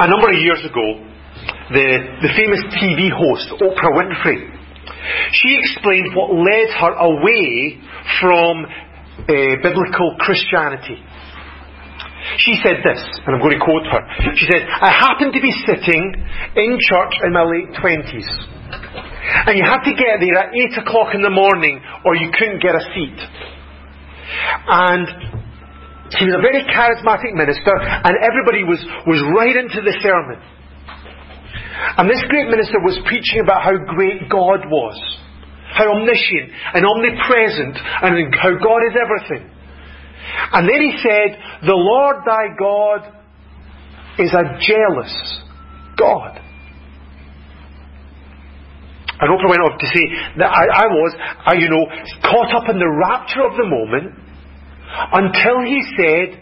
A number of years ago, the, the famous TV host, Oprah Winfrey, she explained what led her away from uh, biblical Christianity. She said this, and I'm going to quote her. She said, I happened to be sitting in church in my late 20s. And you had to get there at 8 o'clock in the morning or you couldn't get a seat. And he was a very charismatic minister and everybody was, was right into the sermon. And this great minister was preaching about how great God was, how omniscient and omnipresent, and how God is everything. And then he said, The Lord thy God is a jealous God. And Oprah went on to say that I, I was, I, you know, caught up in the rapture of the moment until he said,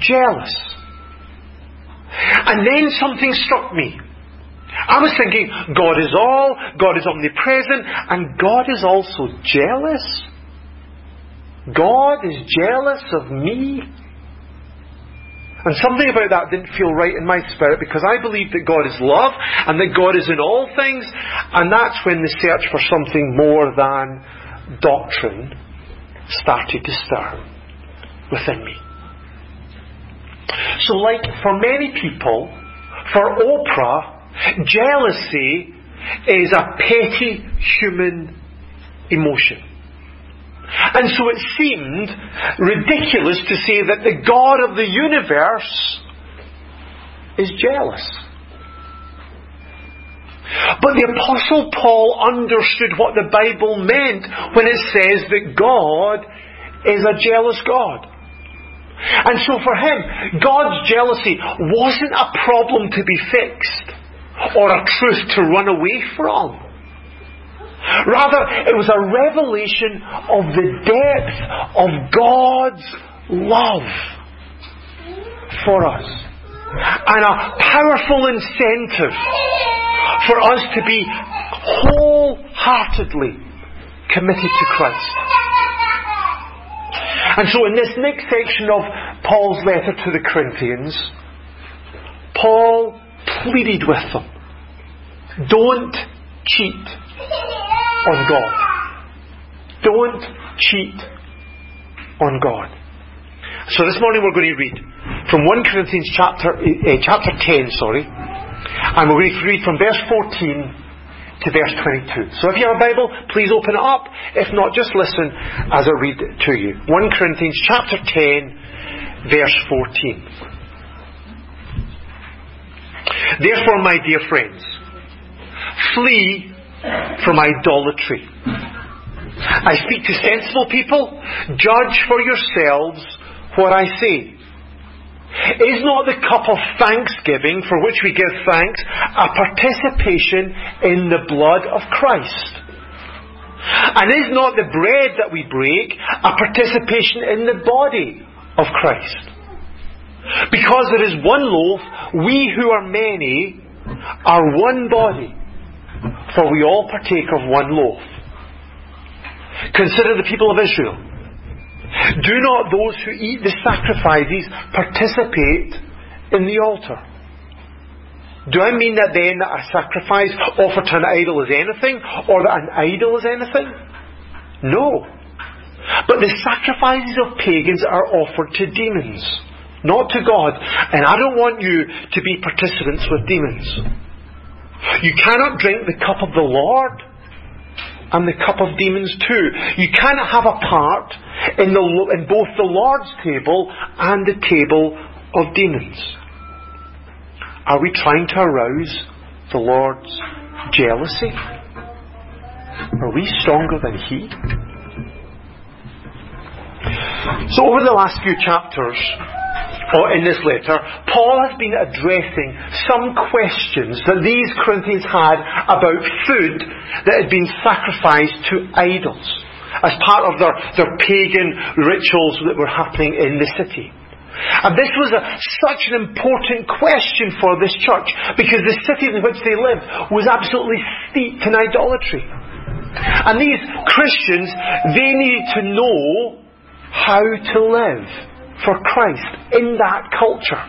jealous. And then something struck me. I was thinking, God is all, God is omnipresent, and God is also jealous. God is jealous of me. And something about that didn't feel right in my spirit because I believe that God is love and that God is in all things, and that's when the search for something more than doctrine started to stir within me. So, like for many people, for Oprah, jealousy is a petty human emotion. And so it seemed ridiculous to say that the God of the universe is jealous. But the Apostle Paul understood what the Bible meant when it says that God is a jealous God. And so for him, God's jealousy wasn't a problem to be fixed or a truth to run away from. Rather, it was a revelation of the depth of God's love for us. And a powerful incentive for us to be wholeheartedly committed to Christ. And so in this next section of Paul's letter to the Corinthians, Paul pleaded with them, don't cheat on God. Don't cheat on God. So this morning we're going to read from 1 Corinthians chapter, uh, chapter 10, sorry, and we're going to read from verse 14 to verse 22. So if you have a Bible, please open it up. If not, just listen as I read it to you. 1 Corinthians chapter 10, verse 14. Therefore, my dear friends, flee from idolatry. I speak to sensible people. Judge for yourselves what I say. Is not the cup of thanksgiving for which we give thanks a participation in the blood of Christ? And is not the bread that we break a participation in the body of Christ? Because there is one loaf, we who are many are one body for we all partake of one loaf. Consider the people of Israel. Do not those who eat the sacrifices participate in the altar? Do I mean that then that a sacrifice offered to an idol is anything, or that an idol is anything? No. But the sacrifices of pagans are offered to demons, not to God. And I don't want you to be participants with demons. You cannot drink the cup of the Lord and the cup of demons too. You cannot have a part in, the, in both the Lord's table and the table of demons. Are we trying to arouse the Lord's jealousy? Are we stronger than He? So, over the last few chapters, or in this letter, Paul has been addressing some questions that these Corinthians had about food that had been sacrificed to idols as part of their, their pagan rituals that were happening in the city. And this was a, such an important question for this church because the city in which they lived was absolutely steeped in idolatry. And these Christians, they needed to know how to live for Christ in that culture.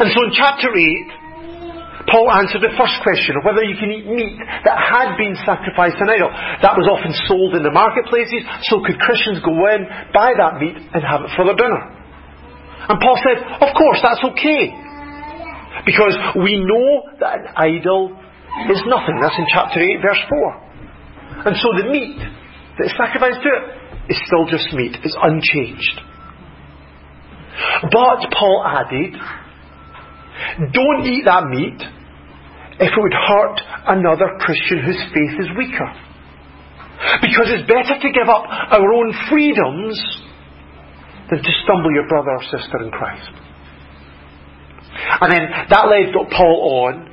And so in chapter 8, Paul answered the first question of whether you can eat meat that had been sacrificed to an idol. That was often sold in the marketplaces, so could Christians go in, buy that meat, and have it for their dinner? And Paul said, of course, that's okay. Because we know that an idol is nothing. That's in chapter 8, verse 4. And so the meat that is sacrificed to it is still just meat. It's unchanged. But, Paul added, don't eat that meat if it would hurt another Christian whose faith is weaker. Because it's better to give up our own freedoms than to stumble your brother or sister in Christ. And then that led Paul on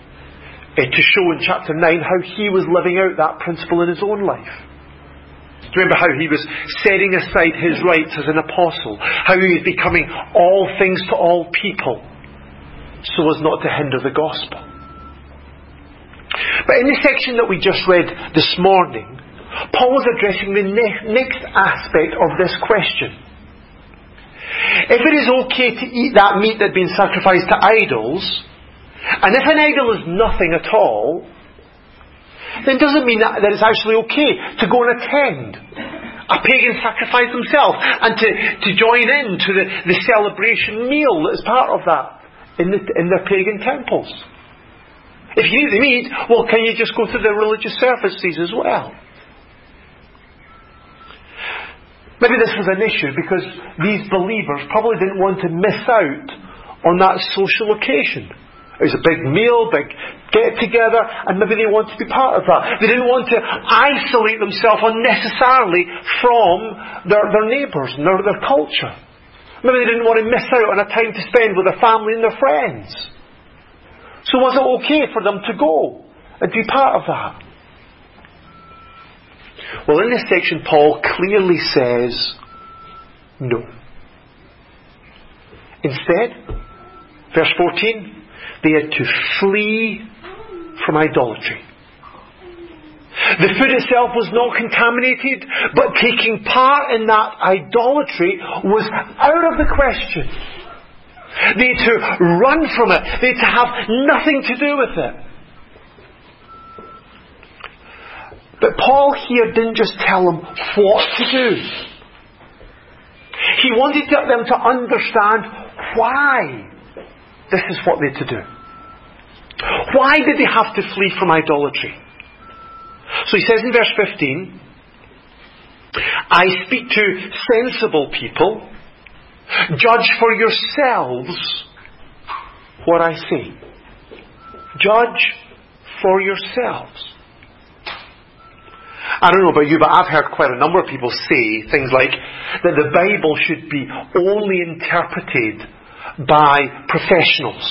to show in chapter 9 how he was living out that principle in his own life. Do you remember how he was setting aside his rights as an apostle? How he was becoming all things to all people so as not to hinder the gospel. But in the section that we just read this morning, Paul was addressing the ne- next aspect of this question. If it is okay to eat that meat that had been sacrificed to idols, and if an idol is nothing at all, then doesn't mean that, that it's actually okay to go and attend a pagan sacrifice themselves and to, to join in to the, the celebration meal that is part of that in, the, in their pagan temples. If you need the meat, well, can you just go to the religious services as well? Maybe this was an issue because these believers probably didn't want to miss out on that social occasion. It was a big meal, big get together, and maybe they wanted to be part of that. They didn't want to isolate themselves unnecessarily from their, their neighbours and their, their culture. Maybe they didn't want to miss out on a time to spend with their family and their friends. So was it okay for them to go and be part of that? Well, in this section, Paul clearly says no. Instead, verse 14, they had to flee from idolatry. The food itself was not contaminated, but taking part in that idolatry was out of the question. They had to run from it. They had to have nothing to do with it. But Paul here didn't just tell them what to do. He wanted them to understand why this is what they're to do. Why did they have to flee from idolatry? So he says in verse 15, I speak to sensible people. Judge for yourselves what I say. Judge for yourselves. I don't know about you, but I've heard quite a number of people say things like that the Bible should be only interpreted by professionals,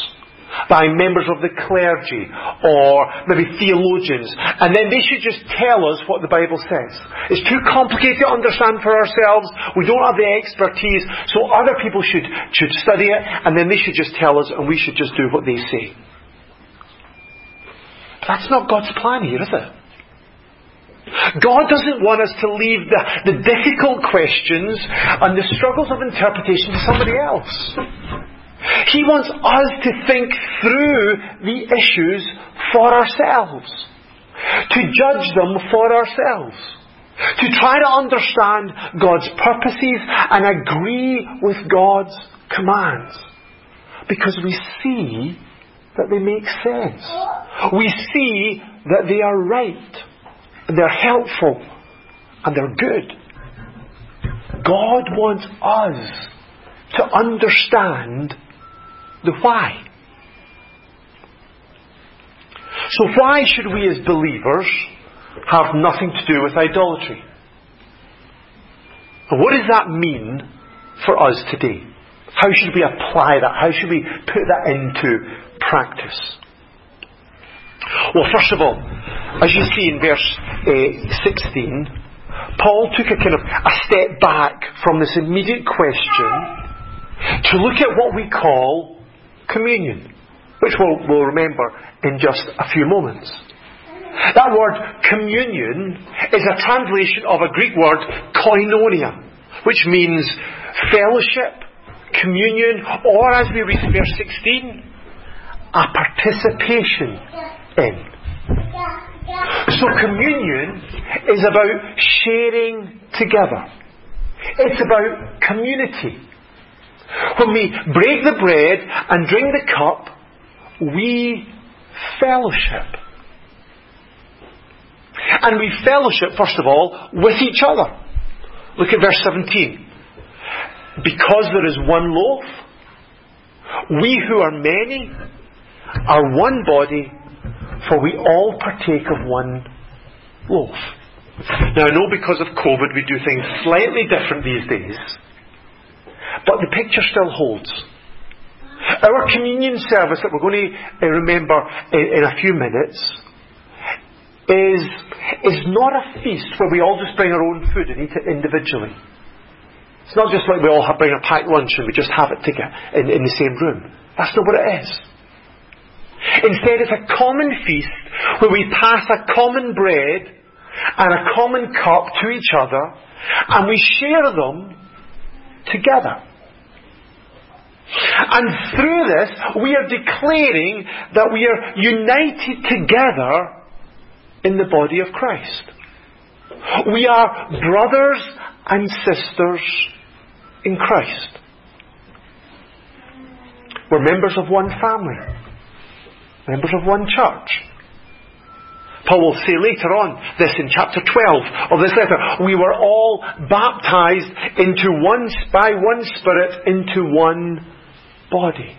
by members of the clergy, or maybe theologians, and then they should just tell us what the Bible says. It's too complicated to understand for ourselves. We don't have the expertise, so other people should, should study it, and then they should just tell us, and we should just do what they say. That's not God's plan here, is it? God doesn't want us to leave the, the difficult questions and the struggles of interpretation to somebody else. He wants us to think through the issues for ourselves, to judge them for ourselves, to try to understand God's purposes and agree with God's commands. Because we see that they make sense. We see that they are right, they're helpful, and they're good. God wants us to understand the why. So why should we as believers have nothing to do with idolatry? What does that mean for us today? How should we apply that? How should we put that into practice? Well, first of all, as you see in verse uh, 16, Paul took a kind of a step back from this immediate question to look at what we call communion, which we'll, we'll remember in just a few moments. That word communion is a translation of a Greek word koinonia, which means fellowship, communion, or as we read in verse 16, a participation in. So communion is about sharing together. It's about community. When we break the bread and drink the cup, we fellowship. And we fellowship, first of all, with each other. Look at verse 17. Because there is one loaf, we who are many are one body, for we all partake of one loaf. Now, I know because of COVID we do things slightly different these days, but the picture still holds. Our communion service that we're going to uh, remember in a few minutes is, is not a feast where we all just bring our own food and eat it individually. It's not just like we all have, bring a packed lunch and we just have it together in, in the same room. That's not what it is. Instead, it's a common feast where we pass a common bread and a common cup to each other and we share them together. And through this, we are declaring that we are united together in the body of Christ. We are brothers and sisters in Christ. We're members of one family, members of one church. Paul will say later on this in chapter 12 of this letter. We were all baptized into one, by one Spirit into one body.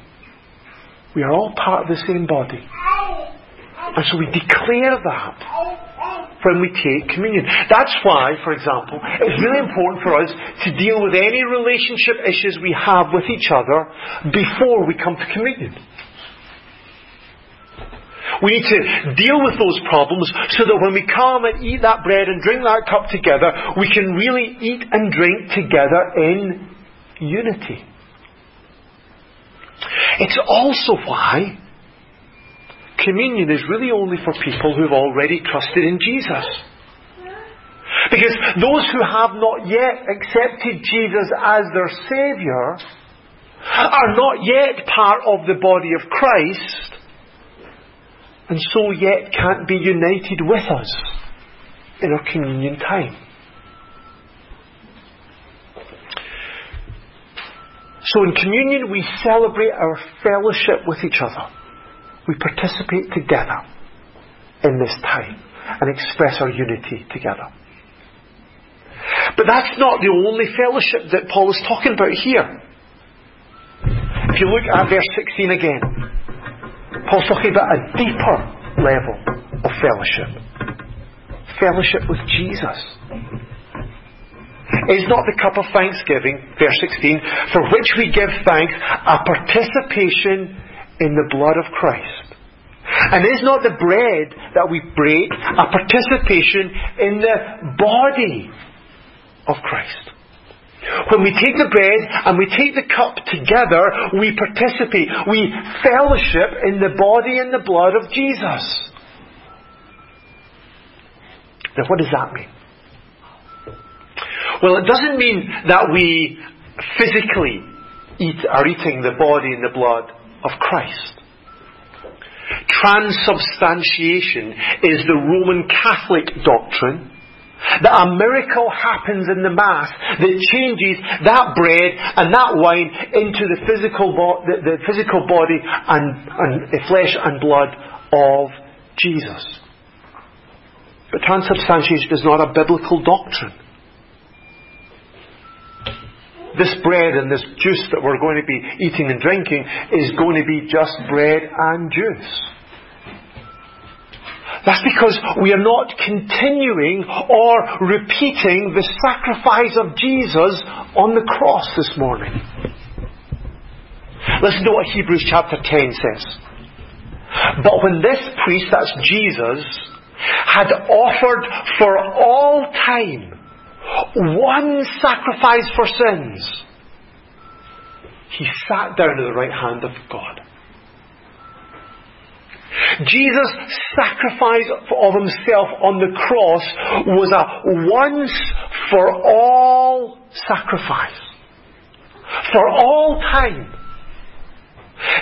We are all part of the same body. And so we declare that when we take communion. That's why, for example, it's really important for us to deal with any relationship issues we have with each other before we come to communion. We need to deal with those problems so that when we come and eat that bread and drink that cup together, we can really eat and drink together in unity. It's also why communion is really only for people who've already trusted in Jesus. Because those who have not yet accepted Jesus as their Saviour are not yet part of the body of Christ and so yet can't be united with us in our communion time. So in communion, we celebrate our fellowship with each other. We participate together in this time and express our unity together. But that's not the only fellowship that Paul is talking about here. If you look at verse 16 again, Paul's talking about a deeper level of fellowship. Fellowship with Jesus. Is not the cup of thanksgiving, verse 16, for which we give thanks, a participation in the blood of Christ? And is not the bread that we break a participation in the body of Christ? When we take the bread and we take the cup together, we participate, we fellowship in the body and the blood of Jesus. Now, what does that mean? Well, it doesn't mean that we physically eat, are eating the body and the blood of Christ. Transubstantiation is the Roman Catholic doctrine that a miracle happens in the Mass that changes that bread and that wine into the physical, bo- the, the physical body and, and the flesh and blood of Jesus. But transubstantiation is not a biblical doctrine this bread and this juice that we're going to be eating and drinking is going to be just bread and juice. That's because we are not continuing or repeating the sacrifice of Jesus on the cross this morning. Listen to what Hebrews chapter 10 says. But when this priest, that's Jesus, had offered for all time one sacrifice for sins, he sat down at the right hand of God. Jesus' sacrifice of himself on the cross was a once for all sacrifice. For all time.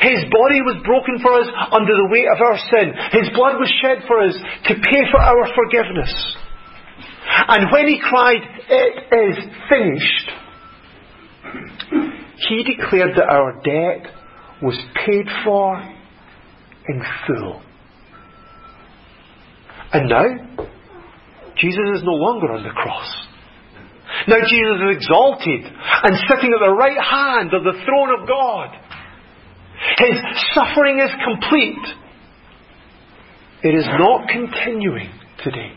His body was broken for us under the weight of our sin. His blood was shed for us to pay for our forgiveness. And when he cried, It is finished, he declared that our debt was paid for in full. And now, Jesus is no longer on the cross. Now Jesus is exalted and sitting at the right hand of the throne of God. His suffering is complete. It is not continuing today.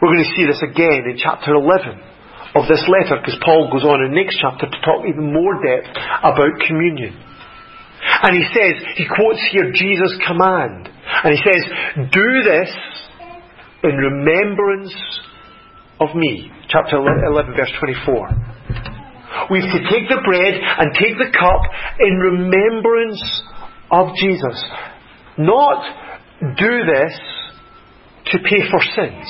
We're going to see this again in chapter 11 of this letter because Paul goes on in the next chapter to talk even more depth about communion. And he says, he quotes here Jesus' command. And he says, Do this in remembrance of me. Chapter 11, verse 24. We have to take the bread and take the cup in remembrance of Jesus. Not do this to pay for sins.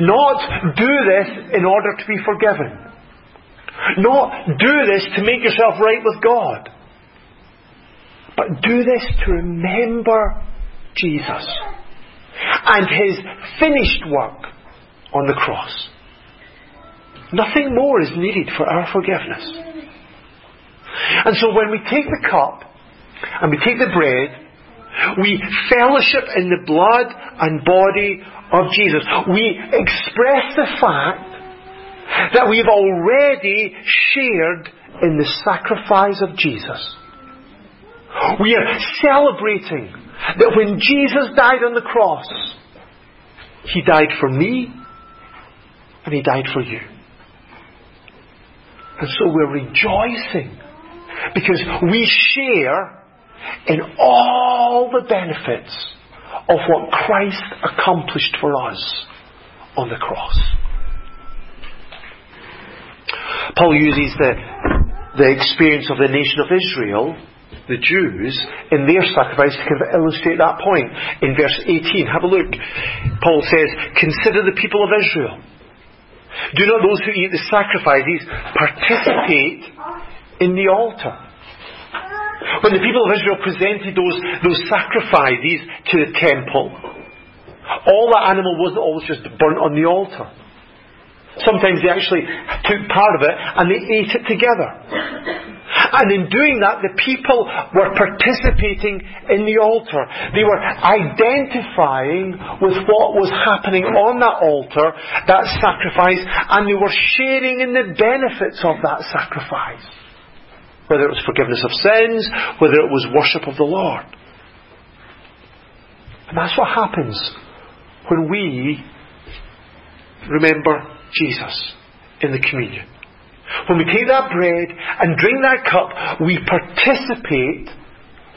Not do this in order to be forgiven. Not do this to make yourself right with God. But do this to remember Jesus and His finished work on the cross. Nothing more is needed for our forgiveness. And so when we take the cup and we take the bread, we fellowship in the blood and body of Jesus. We express the fact that we've already shared in the sacrifice of Jesus. We are celebrating that when Jesus died on the cross, He died for me and He died for you. And so we're rejoicing because we share in all the benefits of what Christ accomplished for us on the cross. Paul uses the, the experience of the nation of Israel the Jews in their sacrifice to kind of illustrate that point. In verse 18, have a look. Paul says, Consider the people of Israel. Do not those who eat the sacrifices participate in the altar. When the people of Israel presented those, those sacrifices to the temple, all that animal wasn't always just burnt on the altar. Sometimes they actually took part of it and they ate it together. And in doing that, the people were participating in the altar. They were identifying with what was happening on that altar, that sacrifice, and they were sharing in the benefits of that sacrifice. Whether it was forgiveness of sins, whether it was worship of the Lord. And that's what happens when we remember Jesus in the communion. When we take that bread and drink that cup, we participate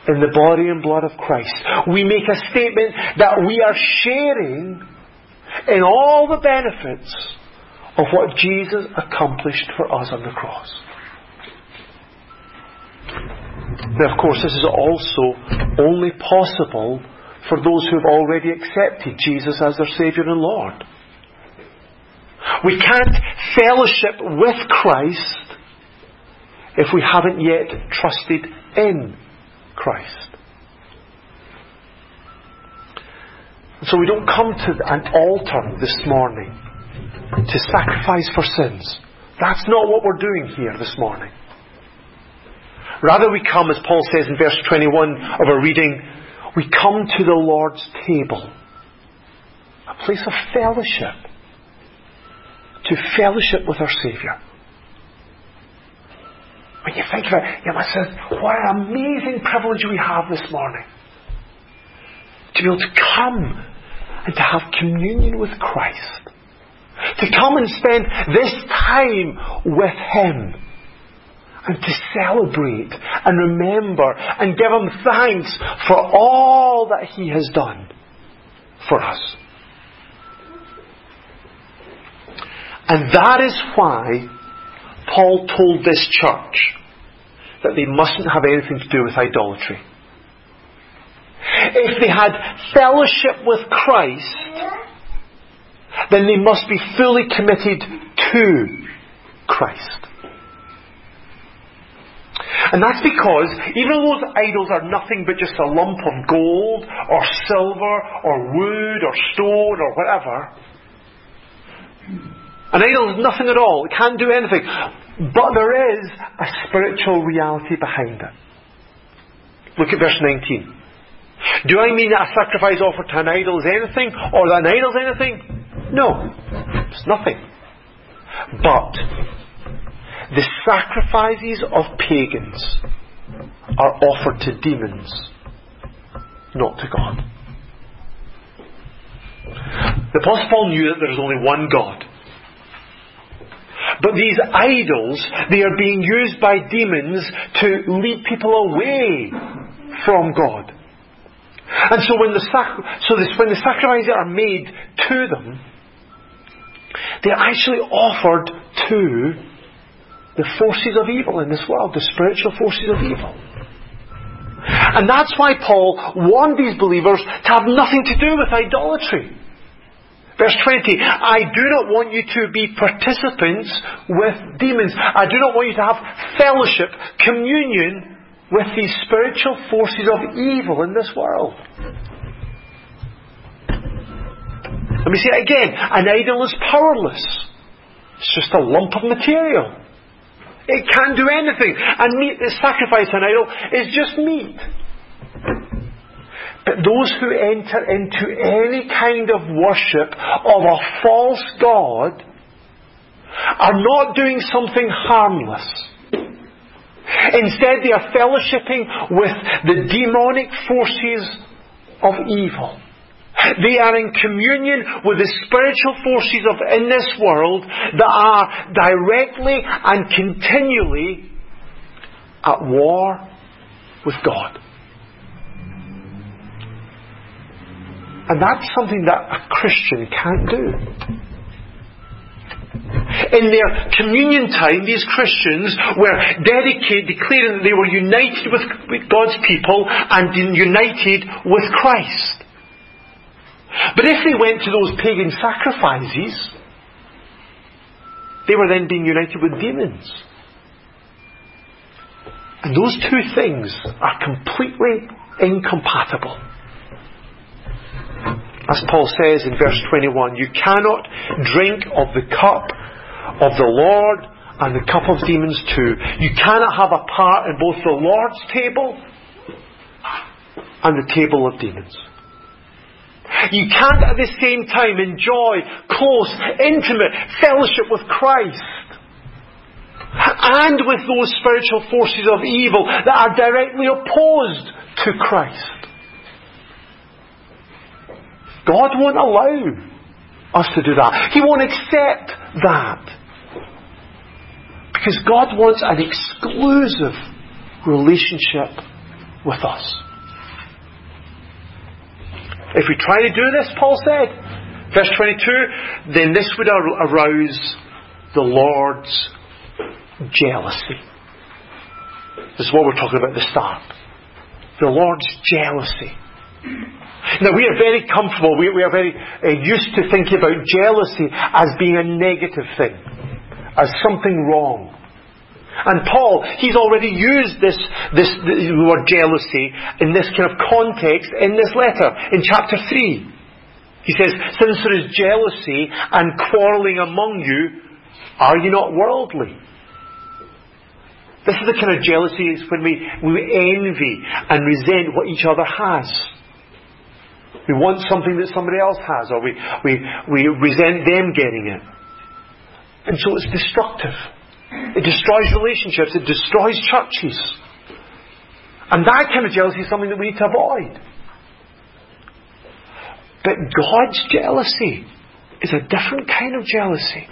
in the body and blood of Christ. We make a statement that we are sharing in all the benefits of what Jesus accomplished for us on the cross. Now, of course, this is also only possible for those who have already accepted Jesus as their Saviour and Lord. We can't fellowship with Christ if we haven't yet trusted in Christ. So we don't come to an altar this morning to sacrifice for sins. That's not what we're doing here this morning. Rather, we come, as Paul says in verse 21 of our reading, we come to the Lord's table, a place of fellowship to fellowship with our Saviour. When you think about it, you must say, what an amazing privilege we have this morning. To be able to come and to have communion with Christ. To come and spend this time with Him. And to celebrate and remember and give Him thanks for all that He has done for us. And that is why Paul told this church that they mustn't have anything to do with idolatry. If they had fellowship with Christ, then they must be fully committed to Christ. And that's because even though those idols are nothing but just a lump of gold or silver or wood or stone or whatever, an idol is nothing at all. It can't do anything. But there is a spiritual reality behind it. Look at verse 19. Do I mean that a sacrifice offered to an idol is anything, or that an idol is anything? No, it's nothing. But the sacrifices of pagans are offered to demons, not to God. The Apostle Paul knew that there is only one God. But these idols, they are being used by demons to lead people away from God. And so when the, sac- so this, when the sacrifices are made to them, they're actually offered to the forces of evil in this world, the spiritual forces of evil. And that's why Paul warned these believers to have nothing to do with idolatry. Verse 20, I do not want you to be participants with demons. I do not want you to have fellowship, communion with these spiritual forces of evil in this world. Let me say it again. An idol is powerless. It's just a lump of material. It can't do anything. And meat that sacrifice an idol is just meat. But those who enter into any kind of worship of a false God are not doing something harmless. Instead, they are fellowshipping with the demonic forces of evil. They are in communion with the spiritual forces of in this world that are directly and continually at war with God. And that's something that a Christian can't do. In their communion time, these Christians were dedicated, declaring that they were united with God's people and united with Christ. But if they went to those pagan sacrifices, they were then being united with demons. And those two things are completely incompatible. As Paul says in verse 21, you cannot drink of the cup of the Lord and the cup of demons too. You cannot have a part in both the Lord's table and the table of demons. You can't at the same time enjoy close, intimate fellowship with Christ and with those spiritual forces of evil that are directly opposed to Christ. God won't allow us to do that. He won't accept that. Because God wants an exclusive relationship with us. If we try to do this, Paul said, verse 22, then this would arouse the Lord's jealousy. This is what we're talking about at the start. The Lord's jealousy. Now, we are very comfortable, we, we are very uh, used to thinking about jealousy as being a negative thing, as something wrong. And Paul, he's already used this, this, the word jealousy in this kind of context in this letter, in chapter 3. He says, Since there is jealousy and quarrelling among you, are you not worldly? This is the kind of jealousy is when we, we envy and resent what each other has. We want something that somebody else has, or we, we, we resent them getting it. And so it's destructive. It destroys relationships. It destroys churches. And that kind of jealousy is something that we need to avoid. But God's jealousy is a different kind of jealousy.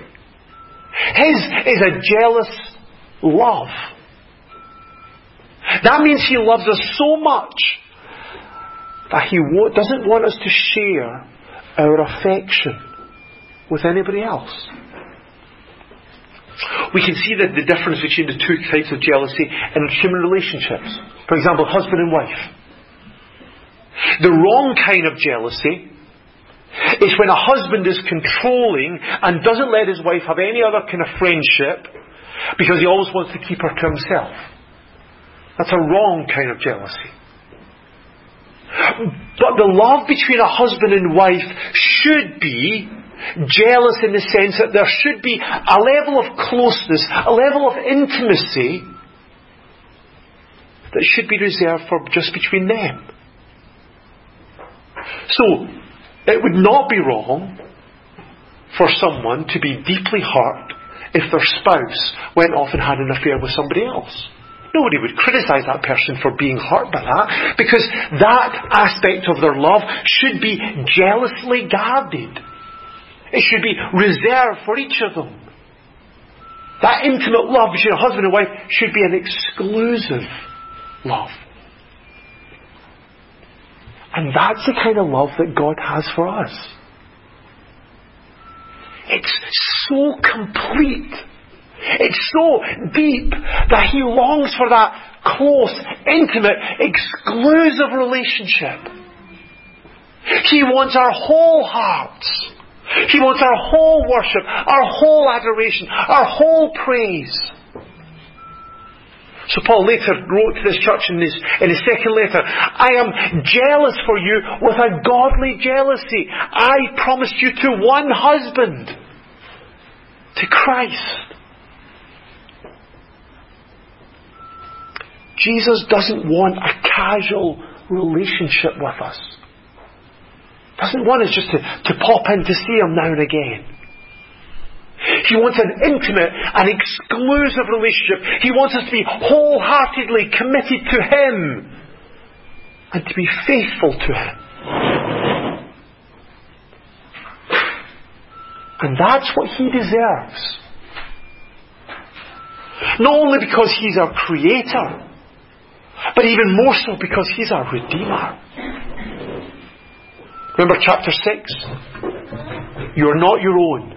His is a jealous love. That means He loves us so much that He doesn't want us to share our affection with anybody else we can see the, the difference between the two types of jealousy in human relationships. For example, husband and wife. The wrong kind of jealousy is when a husband is controlling and doesn't let his wife have any other kind of friendship because he always wants to keep her to himself. That's a wrong kind of jealousy. But the love between a husband and wife should be jealous in the sense that there should be a level of closeness, a level of intimacy that should be reserved for just between them. So, it would not be wrong for someone to be deeply hurt if their spouse went off and had an affair with somebody else. Nobody would criticize that person for being hurt by that because that aspect of their love should be jealously guarded. It should be reserved for each of them. That intimate love between a husband and wife should be an exclusive love. And that's the kind of love that God has for us. It's so complete. It's so deep that He longs for that close, intimate, exclusive relationship. He wants our whole hearts. He wants our whole worship, our whole adoration, our whole praise. So Paul later wrote to this church in his, in his second letter, I am jealous for you with a godly jealousy. I promised you to one husband, to Christ. Jesus doesn't want a casual relationship with us. He doesn't want us just to, to pop in to see him now and again. He wants an intimate and exclusive relationship. He wants us to be wholeheartedly committed to Him and to be faithful to Him. And that's what He deserves. Not only because He's our Creator, but even more so because He's our Redeemer. Remember chapter 6? You are not your own.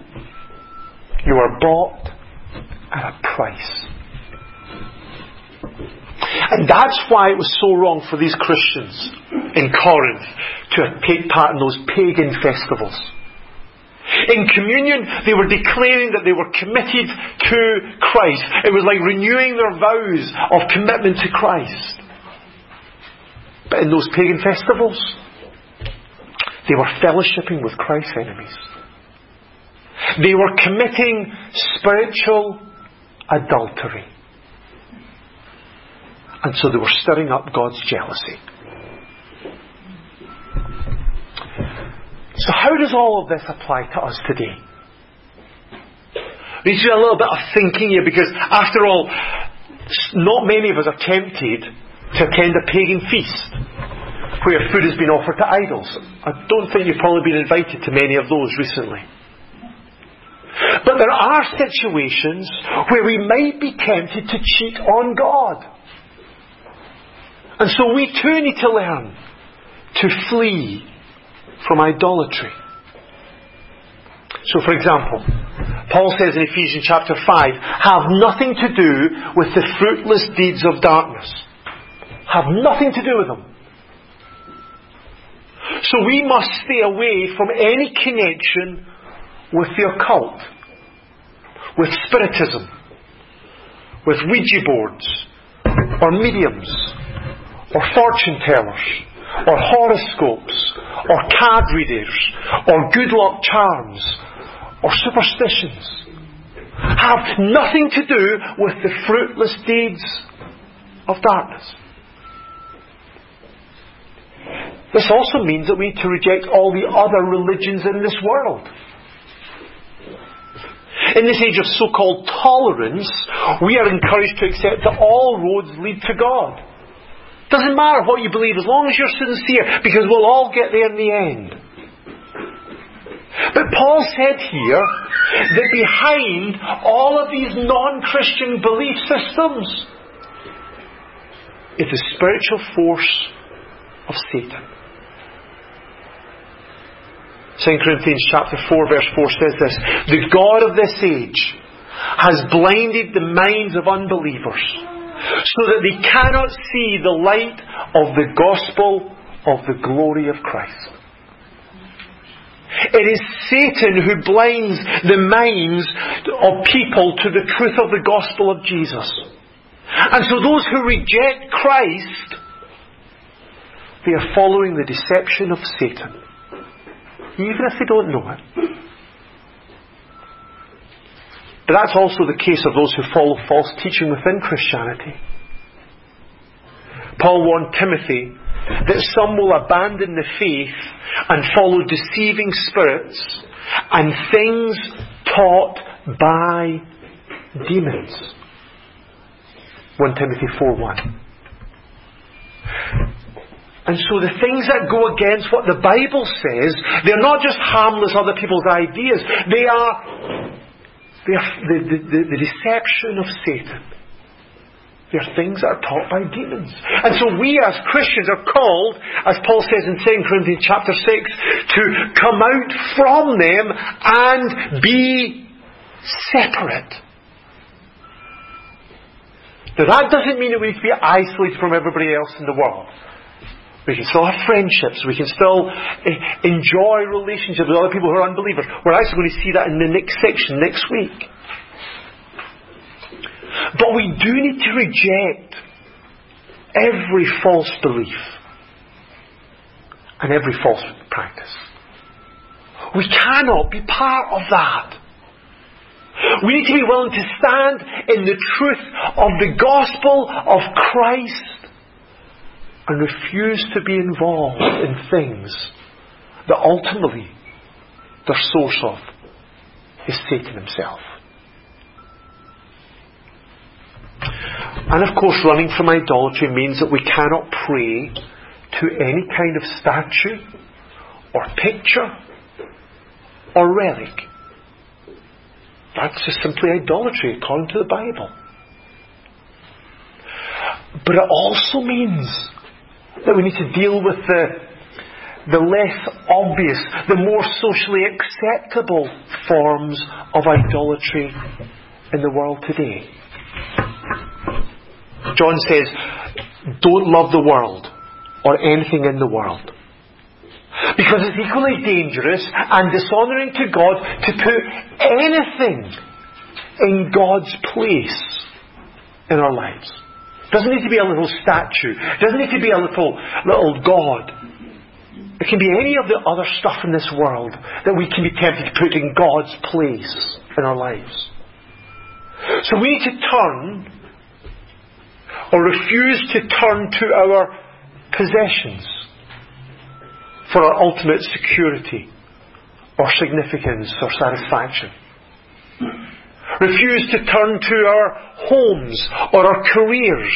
You are bought at a price. And that's why it was so wrong for these Christians in Corinth to take part in those pagan festivals. In communion, they were declaring that they were committed to Christ. It was like renewing their vows of commitment to Christ. But in those pagan festivals, they were fellowshipping with Christ's enemies. They were committing spiritual adultery. And so they were stirring up God's jealousy. So, how does all of this apply to us today? We need to do a little bit of thinking here because, after all, not many of us are tempted to attend a pagan feast where food has been offered to idols. I don't think you've probably been invited to many of those recently. But there are situations where we might be tempted to cheat on God. And so we too need to learn to flee from idolatry. So, for example, Paul says in Ephesians chapter 5, have nothing to do with the fruitless deeds of darkness. Have nothing to do with them. So we must stay away from any connection with the occult, with spiritism, with Ouija boards, or mediums, or fortune tellers, or horoscopes, or card readers, or good luck charms, or superstitions. Have nothing to do with the fruitless deeds of darkness. This also means that we need to reject all the other religions in this world. In this age of so-called tolerance, we are encouraged to accept that all roads lead to God. Doesn't matter what you believe as long as you're sincere, because we'll all get there in the end. But Paul said here that behind all of these non-Christian belief systems is the spiritual force of Satan. 2 Corinthians chapter 4 verse 4 says this, The God of this age has blinded the minds of unbelievers so that they cannot see the light of the gospel of the glory of Christ. It is Satan who blinds the minds of people to the truth of the gospel of Jesus. And so those who reject Christ, they are following the deception of Satan. Even if they don't know it. But that's also the case of those who follow false teaching within Christianity. Paul warned Timothy that some will abandon the faith and follow deceiving spirits and things taught by demons. 1 Timothy 4 1. And so the things that go against what the Bible says, they're not just harmless other people's ideas. They are, the, the, the, the deception of Satan. They're things that are taught by demons. And so we as Christians are called, as Paul says in 2 Corinthians chapter 6, to come out from them and be separate. Now that doesn't mean that we need to be isolated from everybody else in the world. We can still have friendships. We can still eh, enjoy relationships with other people who are unbelievers. We're actually going to see that in the next section next week. But we do need to reject every false belief and every false practice. We cannot be part of that. We need to be willing to stand in the truth of the gospel of Christ and refuse to be involved in things that ultimately their source of is Satan himself. And of course, running from idolatry means that we cannot pray to any kind of statue or picture or relic. That's just simply idolatry according to the Bible. But it also means that we need to deal with the, the less obvious, the more socially acceptable forms of idolatry in the world today. John says, don't love the world or anything in the world. Because it's equally dangerous and dishonouring to God to put anything in God's place in our lives. Doesn't need to be a little statue. Doesn't need to be a little little God. It can be any of the other stuff in this world that we can be tempted to put in God's place in our lives. So we need to turn or refuse to turn to our possessions for our ultimate security or significance or satisfaction refuse to turn to our homes or our careers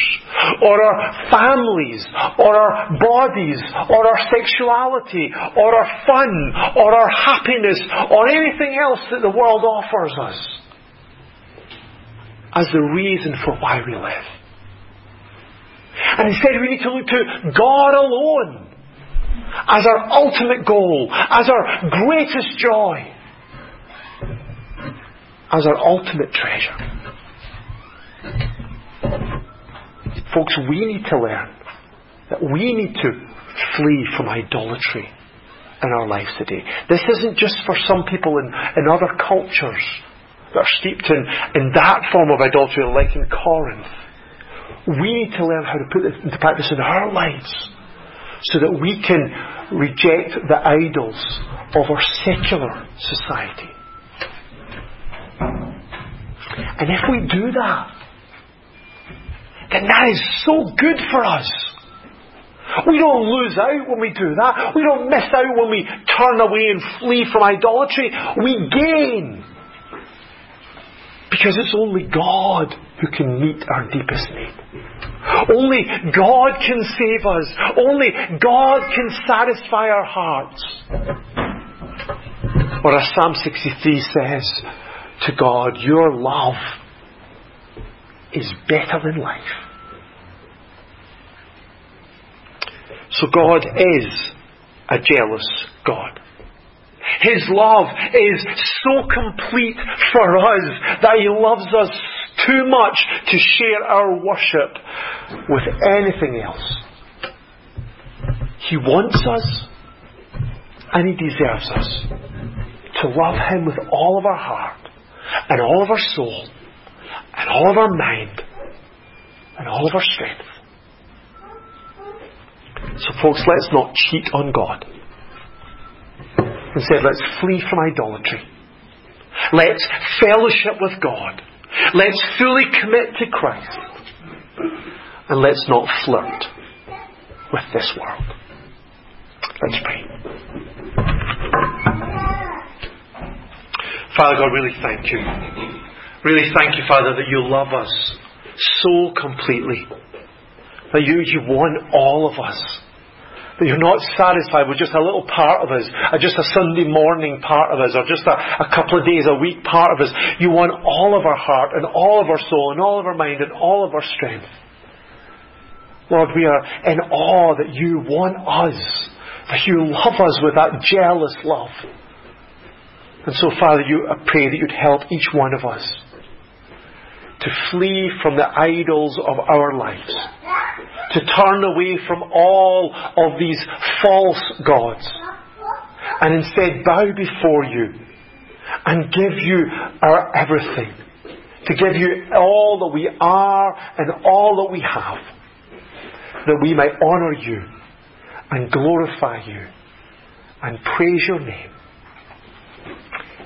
or our families or our bodies or our sexuality or our fun or our happiness or anything else that the world offers us as the reason for why we live. And instead we need to look to God alone as our ultimate goal, as our greatest joy as our ultimate treasure. Folks, we need to learn that we need to flee from idolatry in our lives today. This isn't just for some people in, in other cultures that are steeped in, in that form of idolatry, like in Corinth. We need to learn how to put this into practice in our lives so that we can reject the idols of our secular society. And if we do that, then that is so good for us. We don't lose out when we do that. We don't miss out when we turn away and flee from idolatry. We gain. Because it's only God who can meet our deepest need. Only God can save us. Only God can satisfy our hearts. Or as Psalm 63 says, to God, your love is better than life. So God is a jealous God. His love is so complete for us that He loves us too much to share our worship with anything else. He wants us and He deserves us to love Him with all of our heart and all of our soul and all of our mind and all of our strength. So, folks, let's not cheat on God. Instead, let's flee from idolatry. Let's fellowship with God. Let's fully commit to Christ. And let's not flirt with this world. Father God, really thank you. Really thank you, Father, that you love us so completely. That you, you want all of us. That you're not satisfied with just a little part of us, or just a Sunday morning part of us, or just a, a couple of days a week part of us. You want all of our heart, and all of our soul, and all of our mind, and all of our strength. Lord, we are in awe that you want us, that you love us with that jealous love. And so, Father, you, I pray that you'd help each one of us to flee from the idols of our lives, to turn away from all of these false gods, and instead bow before you and give you our everything, to give you all that we are and all that we have, that we may honour you and glorify you and praise your name.